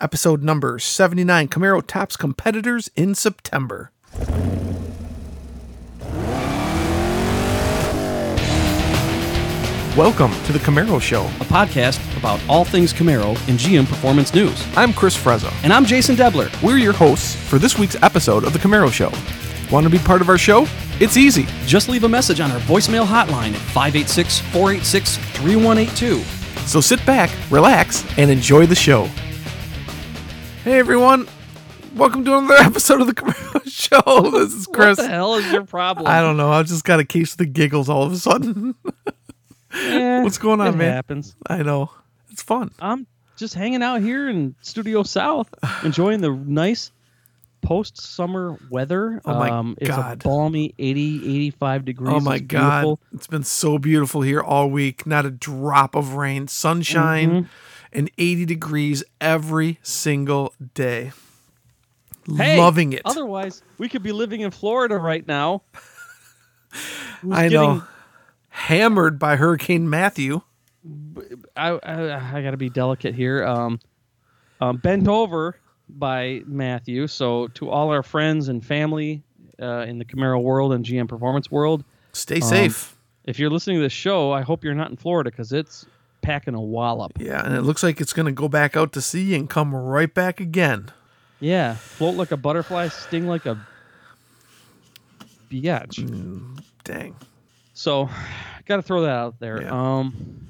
episode number 79 Camaro tops competitors in September. Welcome to the Camaro Show. a podcast about all things Camaro and GM Performance News. I'm Chris Frezza. And I'm Jason Debler. We're your hosts for this week's episode of the Camaro Show. Want to be part of our show? It's easy. Just leave a message on our voicemail hotline at 586 486 3182. So sit back, relax, and enjoy the show. Hey everyone, welcome to another episode of the Camaro Show. This is Chris. What the hell is your problem? I don't know. I've just got a case of the giggles all of a sudden. Eh, What's going on, it man? happens. I know. It's fun. I'm just hanging out here in Studio South, enjoying the nice post summer weather. Oh my um, It's God. a balmy 80, 85 degrees. Oh my It's god. beautiful. It's been so beautiful here all week. Not a drop of rain, sunshine, Mm-hmm. And 80 degrees every single day. Hey, Loving it. Otherwise, we could be living in Florida right now. I getting- know. Hammered by Hurricane Matthew. I I, I got to be delicate here. Um, um, bent over by Matthew. So to all our friends and family uh, in the Camaro world and GM Performance world, Stay safe. if you're listening to this show, I hope you're not in Florida because it's packing a wallop. Yeah, and it looks like it's going to go back out to sea and come right back again. Yeah, float like a butterfly, sting like a biatch. Dang. So, got to throw that out there. Yeah. Um,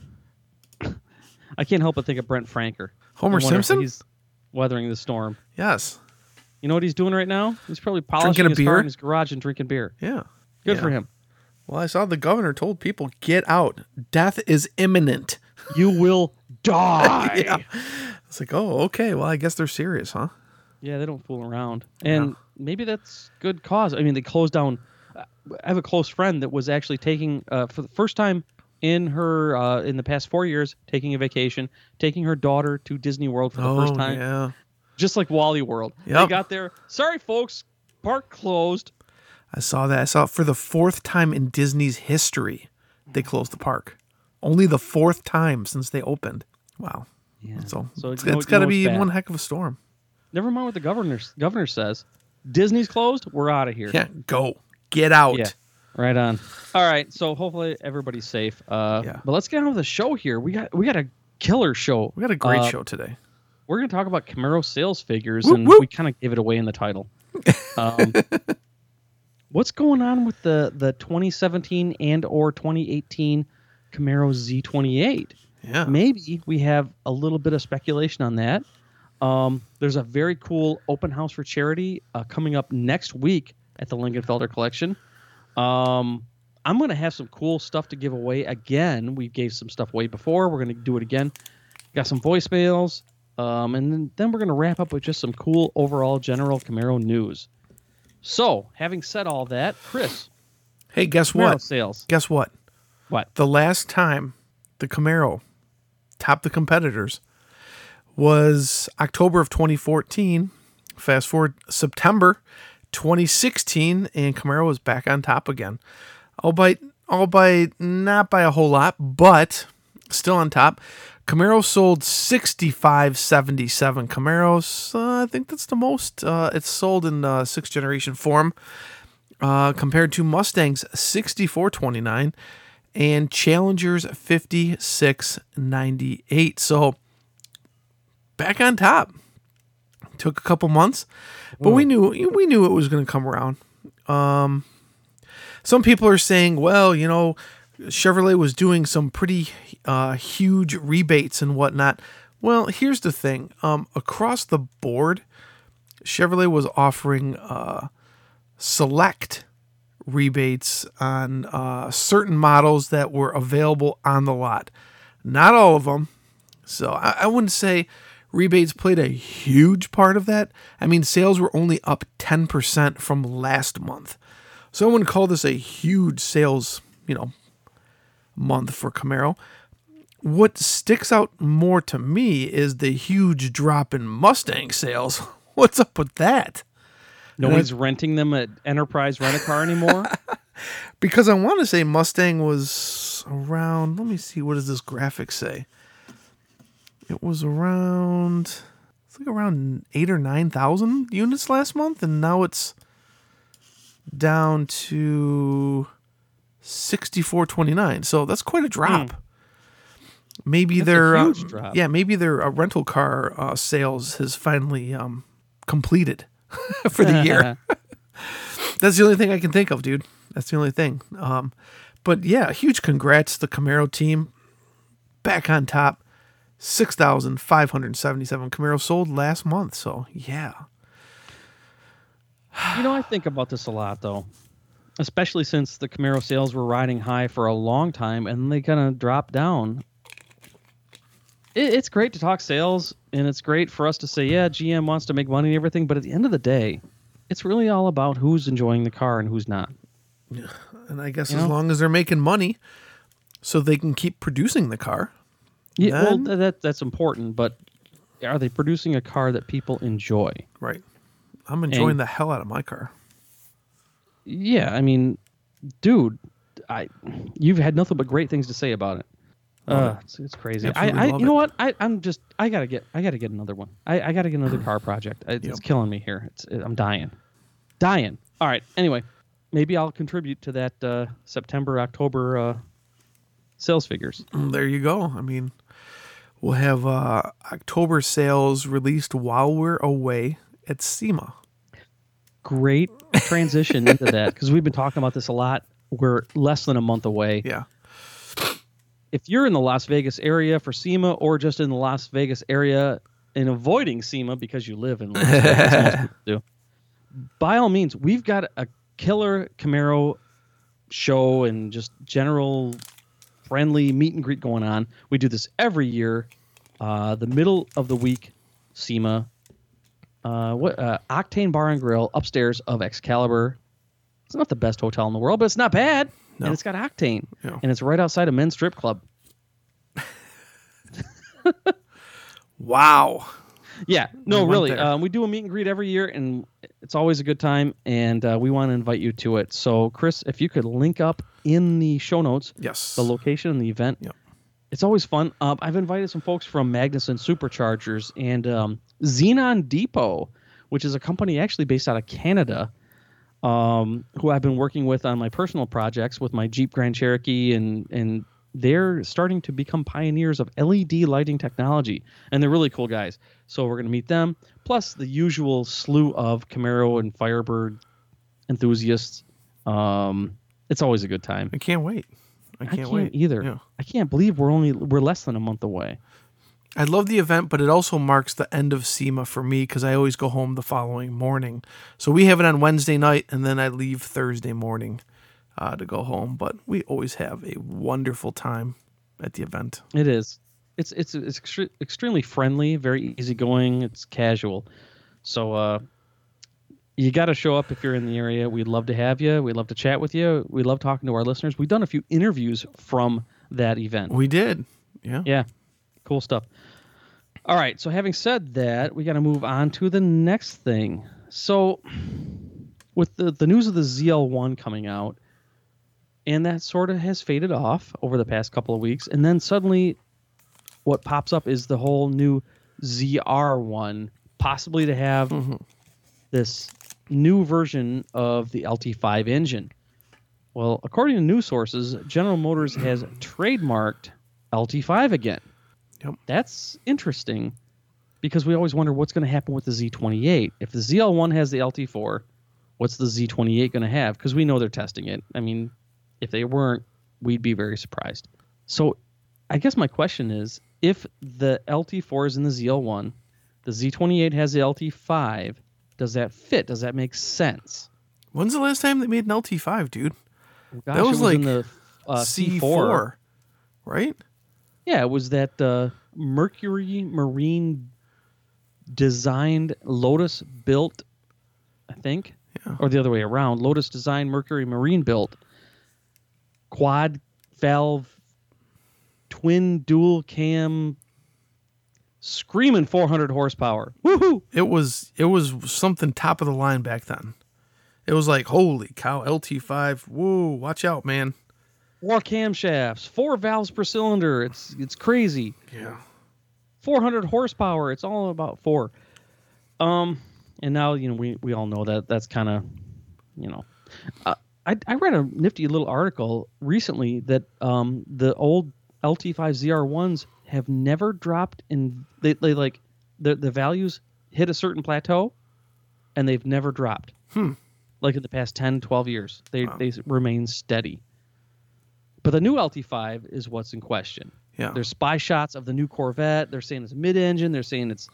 I can't help but think of Brent Franker. Homer I wonder if Simpson? He's weathering the storm. Yes. You know what he's doing right now? He's probably polishing his beer? car in his garage and drinking beer. Yeah. Good Yeah. for him. Well, I saw the governor told people get out. Death is imminent. You will die. Yeah. It's like, oh, okay. Well, I guess they're serious, huh? Yeah, they don't fool around, and maybe that's good cause. I mean, they closed down. I have a close friend that was actually taking uh, for the first time in her uh, in the past four years taking a vacation, taking her daughter to Disney World for the oh, first time, yeah. just like Wally World. They got there. Sorry, folks, park closed. I saw that. I saw it for the fourth time in Disney's history. They closed the park. Only the fourth time since they opened. Wow. Yeah. So, So it's, you know- it's got to be bad. one heck of a storm. Never mind what the governor governor says. Disney's closed. We're out of here. Yeah, go. Get out. Yeah. Right on. All right. So hopefully everybody's safe. Uh, Yeah. But let's get on with the show here. We got we got a killer show. We got a great Uh, show today. We're going to talk about Camaro sales figures, Whoop, and whoop. we kind of gave it away in the title. Um, what's going on with the the 2017 and or 2018 Camaro Z28? Yeah. Maybe we have a little bit of speculation on that. Um, there's a very cool open house for charity uh, coming up next week at the Lingenfelter Collection. Um, I'm going to have some cool stuff to give away again. We gave some stuff away before. We're going to do it again. Got some voicemails. Um, and then, then we're going to wrap up with just some cool overall general Camaro news. So, having said all that, Chris, Hey, guess Camaro what? sales. Guess what? What? The last time the Camaro topped the competitors was October of 2014. Fast forward September 2016, and Camaro was back on top again. All by, not by a whole lot, but still on top. Camaro sold 6577 Camaros. Uh, I think that's the most uh, it's sold in uh, sixth generation form uh, compared to Mustang's 6429 and Challenger's 5698. So back on top. Took a couple months, but we knew we knew it was going to come around. Um, some people are saying, well, you know, Chevrolet was doing some pretty uh, huge rebates and whatnot. Well, here's the thing: um, across the board, Chevrolet was offering uh, select rebates on uh, certain models that were available on the lot. Not all of them. So I, I wouldn't say rebates played a huge part of that. I mean, sales were only up 10% from last month. So I wouldn't call this a huge sales, you know, month for Camaro. What sticks out more to me is the huge drop in Mustang sales. What's up with that? Nobody's renting them at Enterprise Rent a Car anymore. because I want to say Mustang was around. Let me see. What does this graphic say? It was around. it's like around eight or nine thousand units last month, and now it's down to sixty four twenty nine. So that's quite a drop. Maybe Hmm. That's their uh, drop. yeah, maybe their uh, rental car uh, sales has finally um, completed for the year. That's the only thing I can think of, dude. That's the only thing. Um, but yeah, huge congrats to the Camaro team. Back on top. 6,577 Camaros sold last month. So, yeah. You know, I think about this a lot though, especially since the Camaro sales were riding high for a long time and they kind of dropped down. It, it's great to talk sales and it's great for us to say, yeah, GM wants to make money and everything, but at the end of the day, it's really all about who's enjoying the car and who's not. And I guess You as know? long as they're making money so they can keep producing the car. Yeah, well, Then- th- that that's important, but are they producing a car that people enjoy? Right. I'm enjoying And- the hell out of my car. Yeah, I mean, dude, I you've had nothing but great things to say about it. Uh, it's, it's crazy. I, I you know it. what? I, I'm just I gotta get I gotta get another one. I, I gotta get another car project. It's Yep. killing me here. It's I'm dying, dying. All right. Anyway, maybe I'll contribute to that uh, September October uh, sales figures. Mm, There you go. I mean, we'll have uh, October sales released while we're away at SEMA. Great transition into that because we've been talking about this a lot. We're less than a month away. Yeah. If you're in the Las Vegas area for SEMA or just in the Las Vegas area and avoiding SEMA because you live in Las Vegas, do, by all means, we've got a killer Camaro show and just general friendly meet and greet going on. We do this every year. Uh, the middle of the week, SEMA. Uh, what uh, Octane Bar and Grill upstairs of Excalibur. It's not the best hotel in the world, but it's not bad, No. and it's got Octane, Yeah. and it's right outside a men's strip club. Wow. Yeah, no, went really. Um, we do a meet and greet every year, and it's always a good time. And uh, we want to invite you to it. So, Chris, if you could link up in the show notes Yes. the location and the event, Yep. it's always fun. Um, I've invited some folks from Magnuson Superchargers and um, Xenon Depot, which is a company actually based out of Canada, um, who I've been working with on my personal projects with my Jeep Grand Cherokee, and and they're starting to become pioneers of LED lighting technology, and they're really cool guys. So we're going to meet them, plus the usual slew of Camaro and Firebird enthusiasts. Um, it's always a good time. I can't wait. I I can't, can't, wait either. Yeah. I can't believe we're only we're less than a month away. I love the event, but it also marks the end of SEMA for me because I always go home the following morning. So we have it on Wednesday night, and then I leave Thursday morning uh, to go home. But we always have a wonderful time at the event. It is. It's it's it's extre- extremely friendly, very easygoing. It's casual. So uh, you got to show up if you're in the area. We'd love to have you. We'd love to chat with you. We love talking to our listeners. We've done a few interviews from that event. We did. Yeah. Yeah, cool stuff. All right. So having said that, we got to move on to the next thing. So with the the news of the ZL1 coming out, and that sort of has faded off over the past couple of weeks, and then suddenly, what pops up is the whole new ZR1, possibly to have mm-hmm. this new version of the LT5 engine. Well, according to news sources, General Motors has trademarked LT5 again. Yep. That's interesting because we always wonder what's going to happen with the Z28. If the ZL1 has the LT4, what's the Z28 going to have? Because we know they're testing it. I mean, if they weren't, we'd be very surprised. So, I guess my question is if the LT4 is in the ZL1, the Z28 has the LT5, does that fit? Does that make sense? When's the last time they made an LT5, dude? Gosh, That was it like in the uh, C4. C4, right? Yeah, it was that uh, Mercury Marine designed Lotus built, I think, Yeah. or the other way around. Lotus designed Mercury Marine built quad valve twin dual cam screaming 400 horsepower. Woohoo! It was it was something top of the line back then. It was like, holy cow, LT5. Whoa, watch out, man. Four camshafts, four valves per cylinder. It's it's crazy. Yeah. 400 horsepower. It's all about four. Um, and now you know we we all know that that's kind of, you know, uh, I I read a nifty little article recently that um the old LT5 ZR1s have never dropped in they they like the the values hit a certain plateau, and they've never dropped. Hmm. Like in the past 10, 12 years, they Wow. they remain steady. But the new LT5 is what's in question. Yeah. There's spy shots of the new Corvette. They're saying it's mid-engine. They're saying it's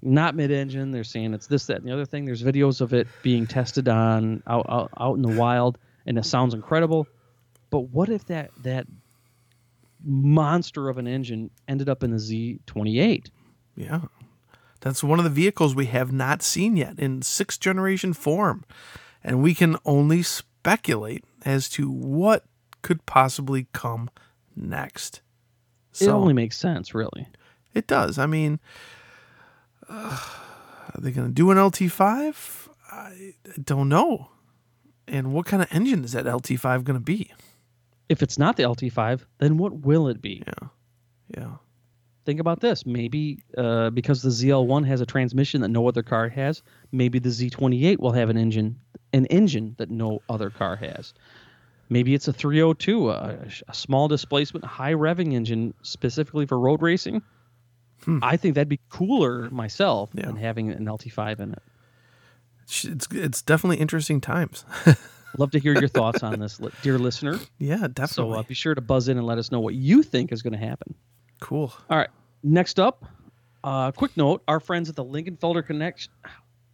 not mid-engine. They're saying it's this, that, and the other thing. There's videos of it being tested on out out, out in the wild, and it sounds incredible. But what if that that monster of an engine ended up in the Z28? Yeah. That's one of the vehicles we have not seen yet in sixth generation form. And we can only speculate as to what could possibly come next. it only makes sense, really. It does. I mean, uh, are they going to do an LT5? I don't know. And what kind of engine is that LT5 going to be? If it's not the LT5, then what will it be? Yeah. Yeah. Think about this. Maybe uh, because the ZL1 has a transmission that no other car has, maybe the Z28 will have an engine, an engine that no other car has. Maybe it's a 302, a, a small displacement, high revving engine specifically for road racing. I think that'd be cooler myself Yeah. than having an LT5 in it. It's, it's definitely interesting times. Love to hear your thoughts on this, dear listener. yeah, So definitely. uh, be sure to buzz in and let us know what you think is going to happen. cool. All right. Next up, uh, quick note: our friends at the Lingenfelter Connection.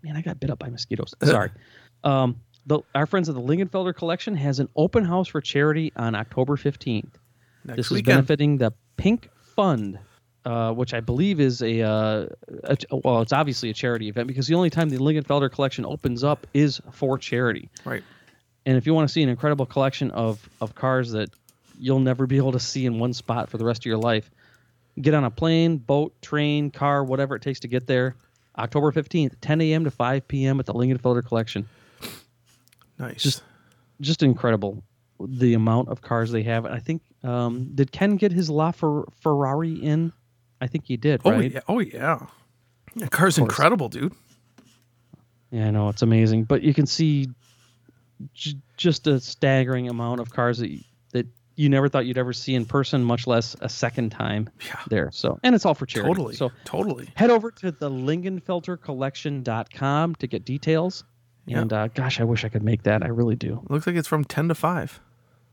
Man, I got bit up by mosquitoes. Sorry. um, the, our friends at the Lingenfelter Collection has an open house for charity on October fifteenth. Next This is weekend. benefiting the Pink Fund, uh, which I believe is a, uh, a well, it's obviously a charity event because the only time the Lingenfelter Collection opens up is for charity. Right. And if you want to see an incredible collection of, of cars that you'll never be able to see in one spot for the rest of your life, get on a plane, boat, train, car, whatever it takes to get there. October 15th, 10 a.m. to 5 p.m. at the Lingenfelter Collection. Nice. Just- Just incredible the amount of cars they have. And I think, um, did Ken get his La Fer- Ferrari in? I think he did, oh, right? yeah. Oh, yeah. That car's incredible, dude. Yeah, I know it's amazing, but you can see j- just a staggering amount of cars that you, that you never thought you'd ever see in person, much less a second time Yeah. there. So, and it's all for charity. Totally. So, totally. head over to the lingenfeltercollection.com to get details. Yeah. And uh, gosh, I wish I could make that. I really do. Looks like it's from 10 to 5.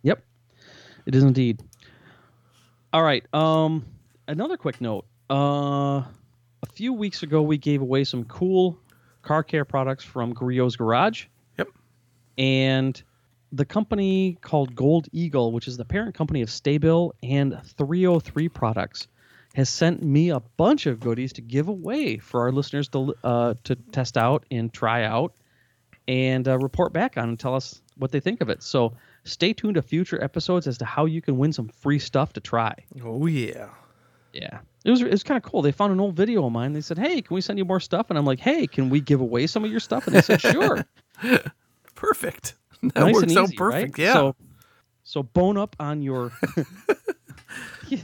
Yep, it is indeed. All right. Um, another quick note. Uh, a few weeks ago, we gave away some cool car care products from Griot's Garage. Yep. And the company called Gold Eagle, which is the parent company of Sta-Bil and 303 Products, has sent me a bunch of goodies to give away for our listeners to uh, to test out and try out and uh, report back on and tell us what they think of it. So stay tuned to future episodes as to how you can win some free stuff to try. Oh, yeah. Yeah. It was it was kind of cool. They found an old video of mine. They said, "Hey, can we send you more stuff?" And I'm like, "Hey, can we give away some of your stuff?" And they said, "Sure." Perfect. That nice works and out easy, perfect. right? Yeah. So, so bone up on your. Yeah,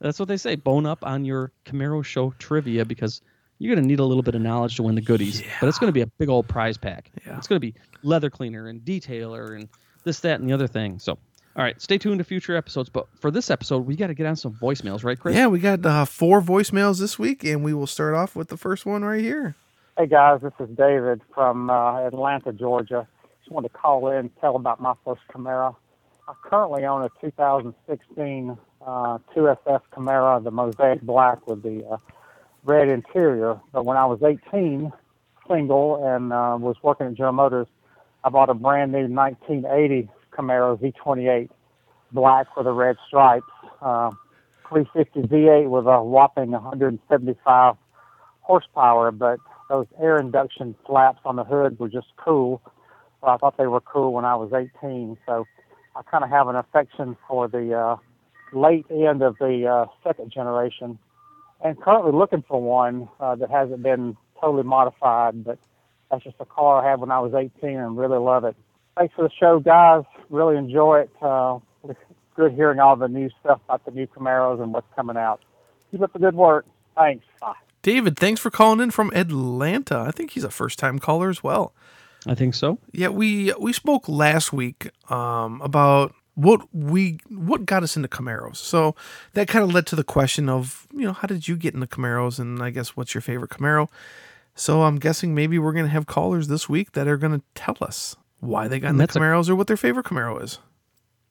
that's what they say. Bone up on your Camaro show trivia because you're gonna need a little bit of knowledge to win the goodies. But it's gonna be a big old prize pack. Yeah. It's gonna be leather cleaner and detailer and this, that, and the other thing. So, all right, stay tuned to future episodes. But for this episode, we got to get on some voicemails, right, Chris? yeah, we got uh, four voicemails this week, and we will start off with the first one right here. Hey guys, this is David from uh, Atlanta, Georgia. Just wanted to call in and tell about my first Camaro. I currently own a 2016 uh, 2SS Camaro, the Mosaic Black with the uh, red interior. But when I was 18, single, and uh, was working at General Motors, I bought a brand new 1980 Camaro Z28 black with the red stripes. Uh, 350 V8 with a whopping 175 horsepower, but those air induction flaps on the hood were just cool. Well, I thought they were cool when I was 18, so I kind of have an affection for the uh, late end of the uh, second generation, and currently looking for one uh, that hasn't been totally modified, but that's just a car I had when I was 18 and really love it. Thanks for the show, guys. Really enjoy it. Uh, good hearing all the new stuff about the new Camaros and what's coming out. Keep up the good work. Thanks. Bye. David, thanks for calling in from Atlanta. I think he's a first time caller as well. I think so. Yeah, we we spoke last week um, about what we what got us into Camaros. So that kind of led to the question of you know how did you get into Camaros, and I guess what's your favorite Camaro. So I'm guessing maybe we're gonna have callers this week that are gonna tell us why they got And into that's a- Camaros or what their favorite Camaro is.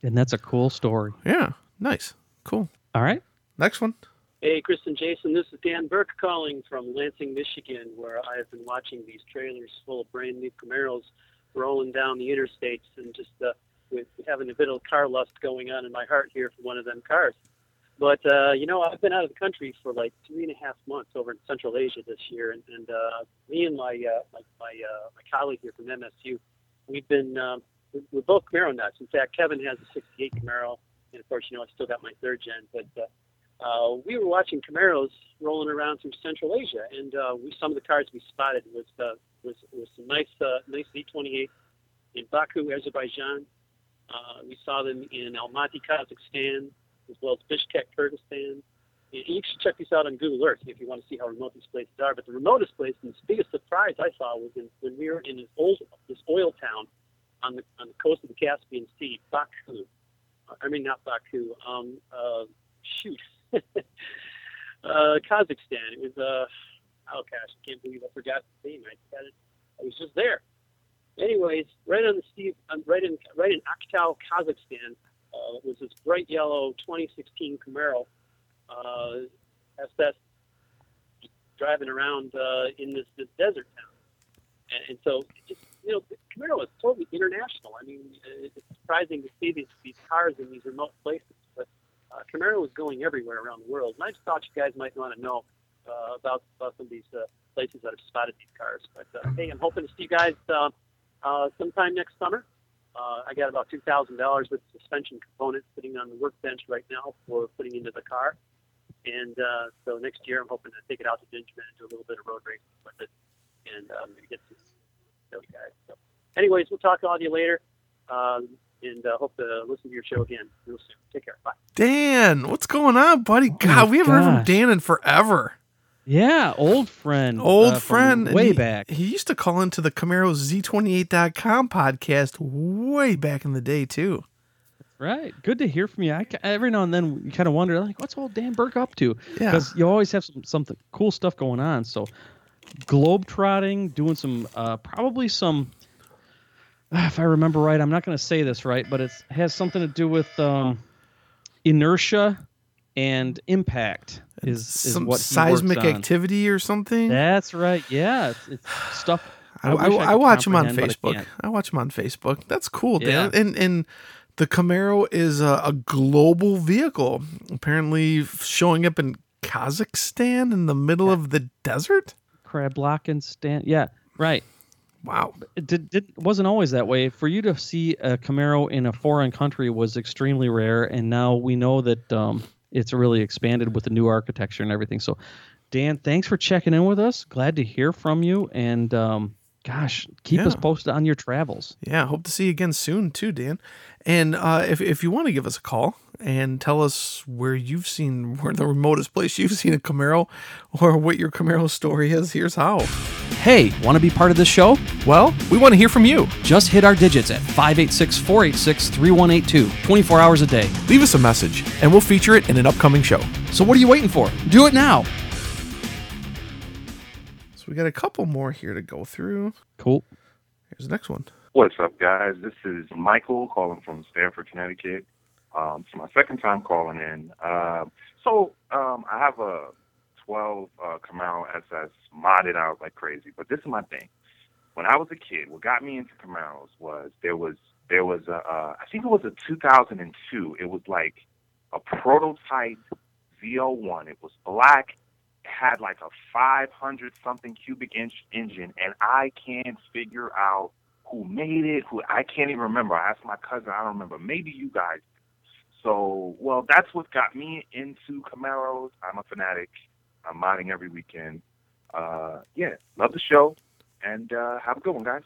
And that's a cool story. Yeah, nice, cool. All right. Next one. Hey, Chris and Jason, this is Dan Burke calling from Lansing, Michigan, where I have been watching these trailers full of brand new Camaros rolling down the interstates and just uh, with having a bit of car lust going on in my heart here for one of them cars. But uh, you know, I've been out of the country for like three and a half months over in Central Asia this year, and, and uh, me and my uh, my my, uh, my colleague here from MSU, we've been um, we're- both Camaro nuts. In fact, Kevin has a '68 Camaro, and of course, you know, I still got my third gen, but. Uh, uh, we were watching Camaros rolling around through Central Asia, and uh, we, some of the cars we spotted was uh, was was some nice uh, nice Z28 in Baku, Azerbaijan. Uh, we saw them in Almaty, Kazakhstan, as well as Bishkek, Kyrgyzstan. And you should check these out on Google Earth if you want to see how remote these places are. But the remotest place and the biggest surprise I saw was in, when we were in this old this oil town on the on the coast of the Caspian Sea, Baku. Uh, I mean, not Baku. Um, uh, shoot. uh, Kazakhstan. It was uh, oh gosh, I can't believe I forgot the name. I had it. I was just there. Anyways, right on the Steve, right in right in Aktau, Kazakhstan, uh, was this bright yellow 2016 Camaro uh, SS driving around uh, in this, this desert town. And, and so, just you know, Camaro is totally international. I mean, it's surprising to see these these cars in these remote places, but uh, Camaro is going everywhere around the world. And I just thought you guys might want to know uh, about about some of these uh, places that have spotted these cars. But uh, hey, I'm hoping to see you guys uh, uh, sometime next summer. Uh, I got about two thousand dollars worth of suspension components sitting on the workbench right now for putting into the car. And uh, so next year, I'm hoping to take it out to Benjamin and do a little bit of road racing with it, and um, maybe get to know you guys. So, anyways, we'll talk to all of you later, um, and uh, hope to listen to your show again real soon. Take care. Bye. Dan, what's going on, buddy? Oh God, my we haven't heard from gosh. Dan in forever. Yeah, old friend. Old uh, friend. Way he, back. He used to call into the Camaro Z28.com podcast way back in the day, too. Right. Good to hear from you. I, every now and then you kind of wonder, like, what's old Dan Burke up to? Yeah. Because you always have some something cool stuff going on. So, globe trotting, doing some, uh, probably some, ah, if I remember right, I'm not going to say this right, but it has something to do with um, inertia and impact. Is, is Some what seismic activity or something. That's right. Yeah, it's, it's stuff. I, I, could I watch him on I Facebook. I, watch him on Facebook. That's cool, Dan. Yeah. And and the Camaro is a, a global vehicle, apparently showing up in Kazakhstan in the middle of the desert. Crab block and stand. Yeah, right. Wow. it did, did wasn't always that way. For you to see a Camaro in a foreign country was extremely rare, and now we know that um, it's really expanded with the new architecture and everything. So, Dan, thanks for checking in with us. Glad to hear from you, and um, gosh, keep us posted on your travels. Yeah, hope to see you again soon too, Dan. And uh, if if you want to give us a call and tell us where you've seen where the remotest place you've seen a Camaro or what your Camaro story is, here's how. Hey, want to be part of this show? Well, we want to hear from you. Just hit our digits at 586 486 3182, 24 hours a day. Leave us a message and we'll feature it in an upcoming show. So what are you waiting for? Do it now. So we got a couple more here to go through. Cool. Here's the next one. What's up, guys? This is Michael calling from Stamford, Connecticut. Um, it's my second time calling in. Um, so um, I have a 12 uh, Camaro SS modded out like crazy, but this is my thing. When I was a kid, what got me into Camaros was there was there was a uh, I think it was a 2002. It was like a prototype Z01. It was black. Had like a 500 something cubic inch engine, and I can't figure out who made it, who I can't even remember. I asked my cousin, I don't remember. Maybe you guys. So, well, that's what got me into Camaros. I'm a fanatic. I'm modding every weekend. Uh, yeah, love the show, and uh, have a good one, guys.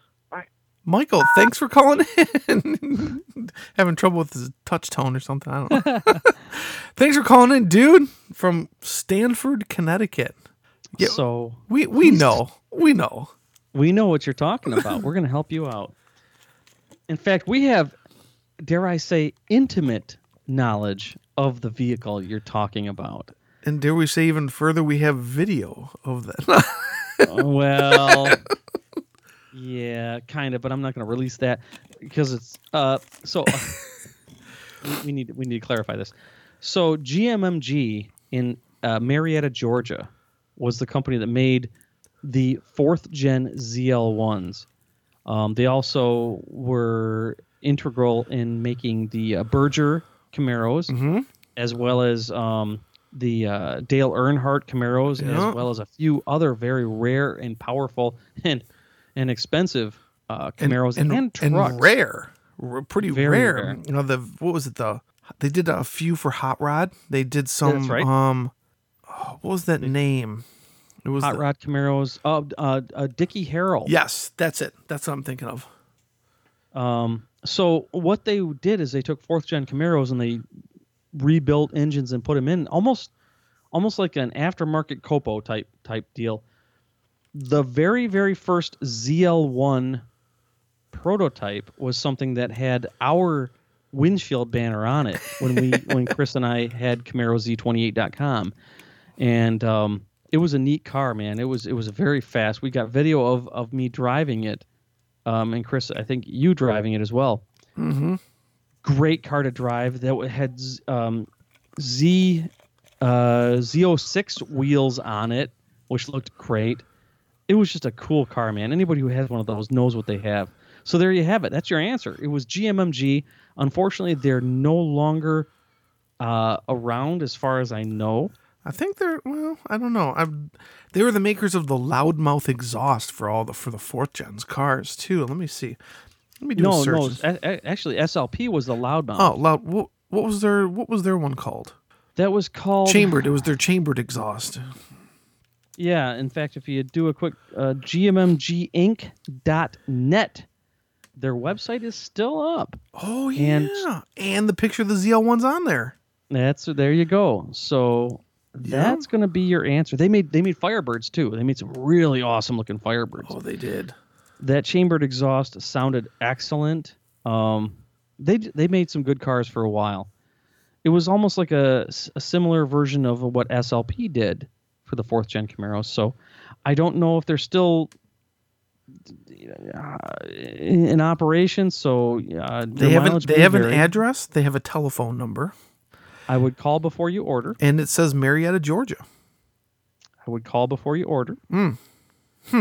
Michael, thanks for calling in. Having trouble with his touch tone or something. I don't know. thanks for calling in, dude, from Stamford, Connecticut. Yeah. So We we know. We know. we know what you're talking about. We're going to help you out. In fact, we have, dare I say, intimate knowledge of the vehicle you're talking about. And dare we say even further, we have video of that. Uh, well, yeah, kind of, but I'm not going to release that because it's uh. So uh, we, we need we need to clarify this. So GMMG in uh, Marietta, Georgia, was the company that made the fourth gen ZL1s. Um, they also were integral in making the uh, Berger Camaros, Mhm. as well as um, the uh, Dale Earnhardt Camaros, Yeah. as well as a few other very rare and powerful and and expensive uh, Camaros and, trucks. rare, R- pretty rare. rare. You know the what was it the they did a few for Hot Rod. They did some right. um oh, what was that name? It was Hot the- Rod Camaros. Oh, uh, uh, Dickie Harrell. Yes, that's it. That's what I'm thinking of. Um, so what they did is they took fourth gen Camaros and they rebuilt engines and put them in almost almost like an aftermarket Copo type type deal. The very very first ZL1 prototype was something that had our windshield banner on it when we when Chris and I had CamaroZ28.com, and um, it was a neat car, man. It was it was very fast. We got video of of me driving it, um, and Chris, I think you driving it as well. Mm-hmm. Great car to drive. That had z- um, Z uh, Z06 wheels on it, which looked great. It was just a cool car, man. Anybody who has one of those knows what they have. So there you have it. That's your answer. It was GMMG. Unfortunately, they're no longer uh, around, as far as I know. I think they're well. I don't know. i they were the makers of the loudmouth exhaust for all the for the fourth gens cars too. Let me see. Let me do a search. no. a- a- Actually, SLP was the loudmouth. Oh, loud. What, what was their What was their one called? that was called Chambered. It was their chambered exhaust. Yeah, in fact, if you do a quick uh, gmmginc.net, their website is still up. Oh yeah, And- and, the picture of the ZL one's on there. That's there you go. So that's going to be your answer. They made they made Firebirds too. They made some really awesome looking Firebirds. Oh, they did. That chambered exhaust sounded excellent. Um, they they made some good cars for a while. It was almost like a, a similar version of what SLP did for the fourth gen Camaros. So I don't know if they're still uh, in operation. So uh, They have an, they have an address. They have a telephone number, I would call before you order. and it says Marietta, Georgia. I would call before you order. Mm.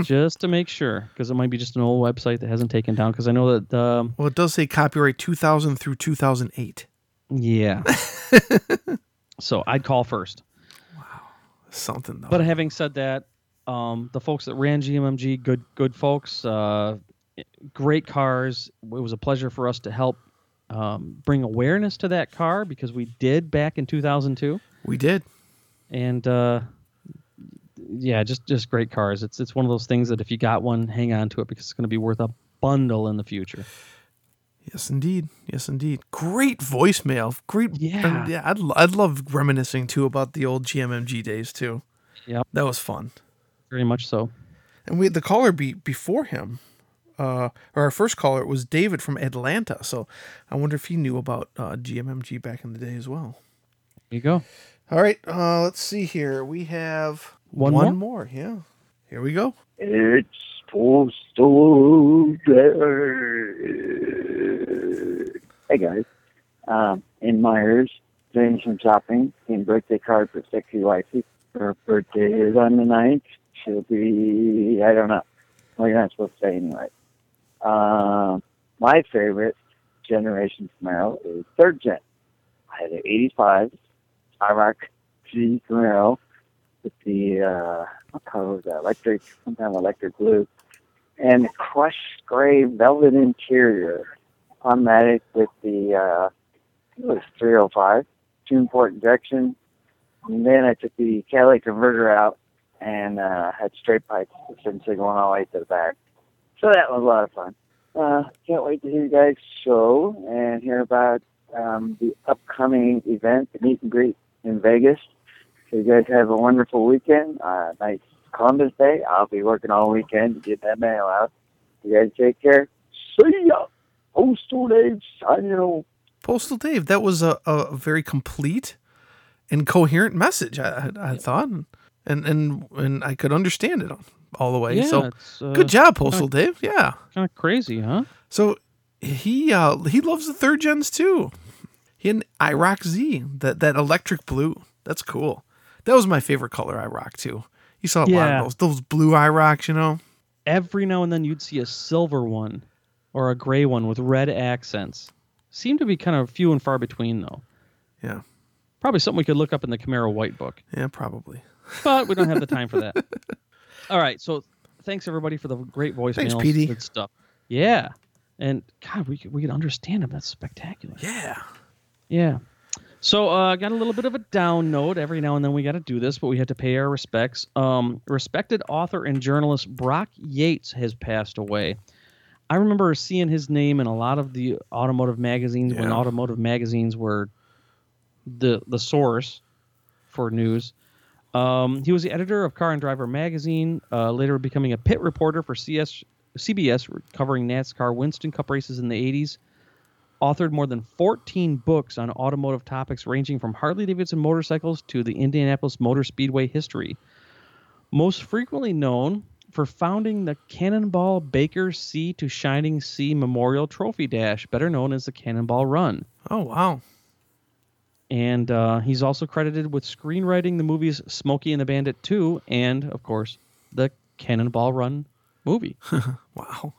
Just to make sure, because it might be just an old website that hasn't taken down. Because I know that, um, Well, it does say copyright 2000 through 2008. yeah. so I'd call first. Something though. But having said that, um, the folks that ran GMMG, good good folks, uh, great cars. It was a pleasure for us to help um, bring awareness to that car because we did back in 2002, we did. and uh, yeah, just just great cars. It's it's one of those things that if you got one, hang on to it because it's going to be worth a bundle in the future. Yes, indeed. Yes, indeed. Great voicemail. Great. Yeah. yeah. I'd, I'd love reminiscing too about the old GMMG days too. Yeah. That was fun. Very much so. And we had the caller be before him. Uh, or our first caller was David from Atlanta. So I wonder if he knew about uh, GMMG back in the day as well. There you go. All right. Uh, let's see here. We have One one more? more. Yeah. Here we go. It's postal. Hey guys, um, in Myers, doing some shopping, getting birthday card for sexy wifey. Her birthday is on the ninth. She'll be, I don't know. Well, you're not supposed to say anyway. Um, my favorite generation Camaro is third gen. I had an 85 IROC Z Camaro with the, uh, what color was that? Electric, some kind of electric blue. And crushed gray velvet interior. Automatic with the, uh, it was 305, tune port injection. And then I took the catalytic converter out and, uh, had straight pipes, essentially going all the way to the back. So that was a lot of fun. Uh, can't wait to hear you guys' show and hear about, um, the upcoming event, the meet and greet in Vegas. So you guys have a wonderful weekend. Uh, nice Columbus Day. I'll be working all weekend to get that mail out. You guys take care. See ya. Postal Dave signing off. Postal Dave, that was a, a very complete and coherent message. I, I, I thought, and and and I could understand it all the way. Yeah, so uh, good job, Postal Dave. Yeah. Kind of crazy, huh? So he uh he loves the third gens too. He had an IROC Z, that that electric blue. That's cool. That was my favorite color IROC too. You saw a lot of those those blue rocks, you know. Every now and then you'd see a silver one or a gray one with red accents. Seem to be kind of few and far between, though. Yeah. Probably something we could look up in the Camaro White Book. Yeah, probably. but we don't have the time for that. All right, so thanks everybody for the great voicemails. Thanks, Petey. Good stuff. Yeah, and God, we could, we could understand them. That's spectacular. Yeah. Yeah. So uh, got a little bit of a down note. Every now and then we got to do this, but we had to pay our respects. Um, respected author and journalist Brock Yates has passed away. I remember seeing his name in a lot of the automotive magazines when automotive magazines were the the source for news. Um, he was the editor of Car and Driver magazine, uh, later becoming a pit reporter for CS, CBS, covering NASCAR Winston Cup races in the 80s authored more than 14 books on automotive topics ranging from Harley Davidson motorcycles to the Indianapolis Motor Speedway history. Most frequently known for founding the Cannonball Baker Sea to Shining Sea Memorial Trophy Dash, better known as the Cannonball Run. Oh wow. And uh, he's also credited with screenwriting the movies Smokey and the Bandit 2 and, of course, the Cannonball Run movie. Wow.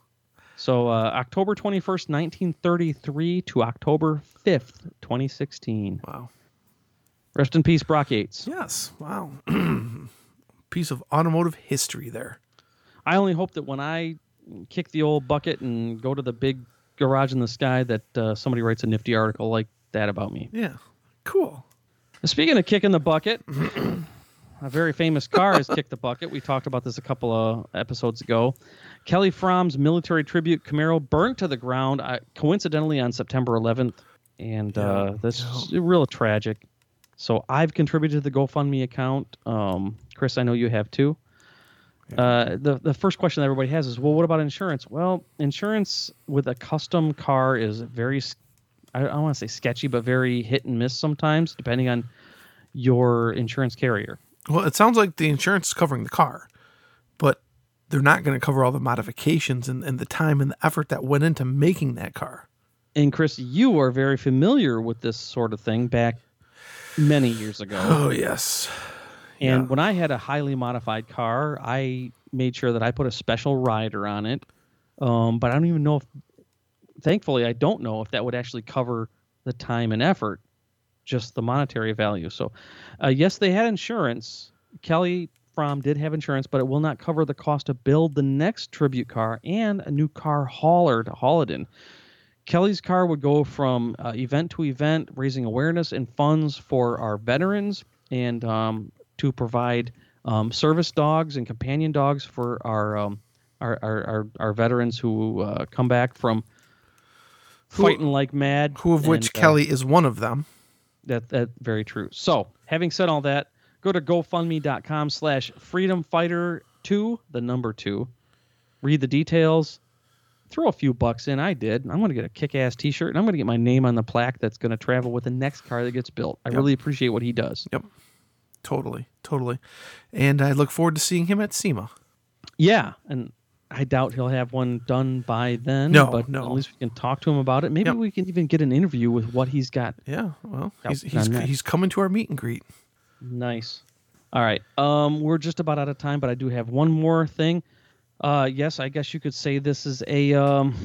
So uh, October 21st, 1933 to October 5th, 2016. Wow. Rest in peace, Brock Yates. Yes. Wow. Piece of automotive history there. I only hope that when I kick the old bucket and go to the big garage in the sky, that uh, somebody writes a nifty article like that about me. Yeah. Cool. Speaking of kicking the bucket, a very famous car has kicked the bucket. We talked about this a couple of episodes ago. Kelly Fromm's military tribute Camaro burnt to the ground, uh, coincidentally on September 11th, and uh, that's real tragic. So I've contributed to the GoFundMe account. Um, Chris, I know you have too. Uh, the the first question that everybody has is, well, what about insurance? Well, insurance with a custom car is very, I don't want to say sketchy, but very hit and miss sometimes, depending on your insurance carrier. Well, it sounds like the insurance is covering the car, but they're not going to cover all the modifications and, and the time and the effort that went into making that car. And Chris, you are very familiar with this sort of thing back many years ago. Oh yes. And when I had a highly modified car, I made sure that I put a special rider on it. Um, but I don't even know if, thankfully, I don't know if that would actually cover the time and effort, just the monetary value. So, uh, yes, they had insurance. Kelly Fromm did have insurance, but it will not cover the cost to build the next tribute car and a new car hauler to haul it in. Kelly's car would go from uh, event to event, raising awareness and funds for our veterans and um, to provide um, service dogs and companion dogs for our um, our, our, our, our veterans who uh, come back from Who- fighting like mad. Who of which and, uh, Kelly is one of them. That that very true. So, having said all that, go to GoFundMe.com slash Freedom Fighter Two, the number two. Read the details. Throw a few bucks in. I did. I'm going to get a kick-ass T-shirt, and I'm going to get my name on the plaque that's going to travel with the next car that gets built. I Yep. really appreciate what he does. Yep. Totally. Totally. And I look forward to seeing him at SEMA. Yeah, and I doubt he'll have one done by then. No, but no. at least we can talk to him about it. Maybe Yep. we can even get an interview with what he's got. Yeah. Well, he's he's, he's coming to our meet and greet. Nice. All right. Um, we're just about out of time, but I do have one more thing. Uh, yes, I guess you could say this is a um,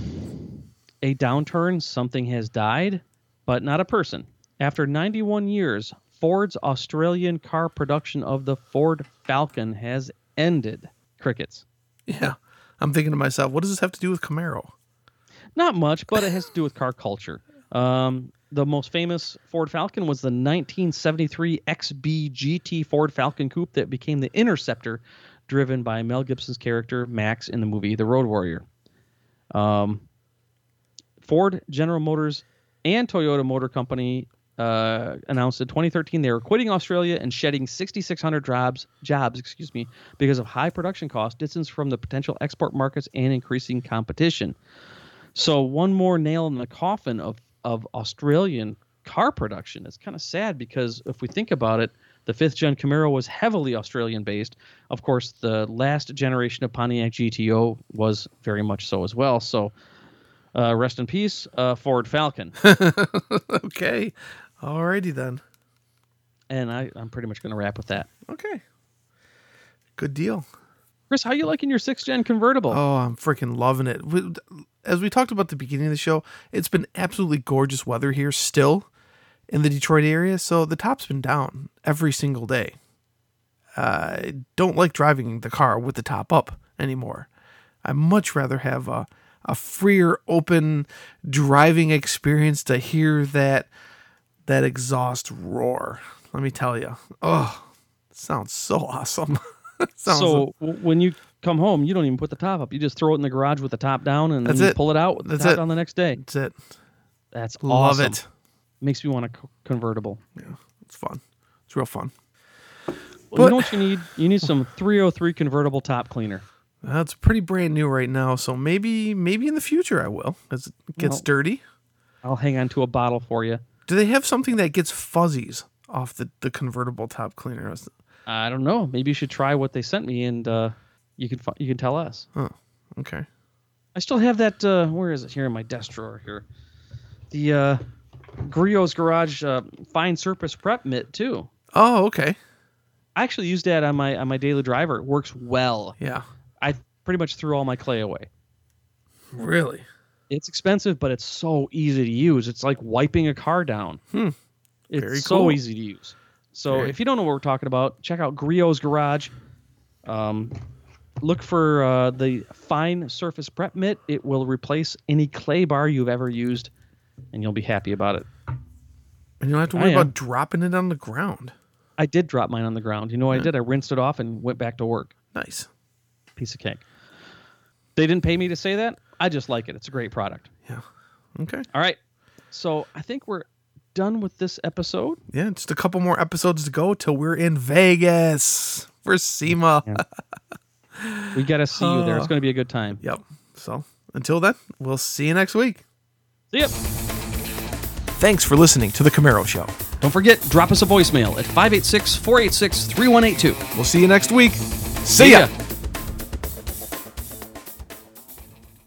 a downturn. Something has died, but not a person. After 91 years, Ford's Australian car production of the Ford Falcon has ended. Crickets. Yeah. I'm thinking to myself, what does this have to do with Camaro? Not much, but it has to do with car culture. Um, the most famous Ford Falcon was the 1973 XB GT Ford Falcon Coupe that became the Interceptor, driven by Mel Gibson's character Max in the movie The Road Warrior. Um, Ford, General Motors, and Toyota Motor Company uh, announced in 2013 they were quitting Australia and shedding 6,600 jobs, jobs, excuse me, because of high production costs, distance from the potential export markets, and increasing competition. So one more nail in the coffin of of Australian car production. It's kind of sad because if we think about it, the fifth gen Camaro was heavily Australian based. Of course, the last generation of Pontiac GTO was very much so as well. So uh, rest in peace, uh, Ford Falcon. okay. Alrighty then. and I, I'm pretty much going to wrap with that. Okay. Good deal. Chris, how you liking your sixth gen convertible? Oh, I'm freaking loving it. As we talked about at the beginning of the show, it's been absolutely gorgeous weather here still in the Detroit area. So the top's been down every single day. I don't like driving the car with the top up anymore. I much rather have a, a freer, open driving experience to hear that that exhaust roar. Let me tell you. Oh, sounds so awesome. sounds so w- when you come home, you don't even put the top up. You just throw it in the garage with the top down, and That's then you it. pull it out with the That's top it. down the next day. that's it. That's Love awesome. it. Makes me want a co- convertible. It's fun. It's real fun. Well, But- you know what you need? You need some 303 convertible top cleaner. That's pretty brand new right now, so maybe maybe in the future I will as it gets Well- dirty. I'll hang on to a bottle for you. Do they have something that gets fuzzies off the, the convertible top cleaner? I don't know. Maybe you should try what they sent me, and uh, you can you can tell us. Oh, okay. I still have that. Uh, where is it? Here in my desk drawer. Here, the uh, Griot's Garage uh, Fine Surface Prep Mitt too. Oh, okay. I actually used that on my on my daily driver. It works well. Yeah. I pretty much threw all my clay away. Really? It's expensive, but it's so easy to use. It's like wiping a car down. Hmm. It's Very so cool. easy to use. So Very- if you don't know what we're talking about, check out Griot's Garage. Um, look for uh, the fine surface prep mitt. It will replace any clay bar you've ever used, and you'll be happy about it. And you don't have to worry about dropping it on the ground. I did drop mine on the ground. You know what I did? I rinsed it off and went back to work. Nice. Piece of cake. They didn't pay me to say that. I just like it. It's a great product. Yeah. Okay. All right. So I think we're done with this episode. Yeah, just a couple more episodes to go till we're in Vegas for SEMA. We got to see you there. It's going to be a good time. Yep. So until then, we'll see you next week. See ya. Thanks for listening to The Camaro Show. Don't forget, drop us a voicemail at 586 486 3182. We'll see you next week. See ya.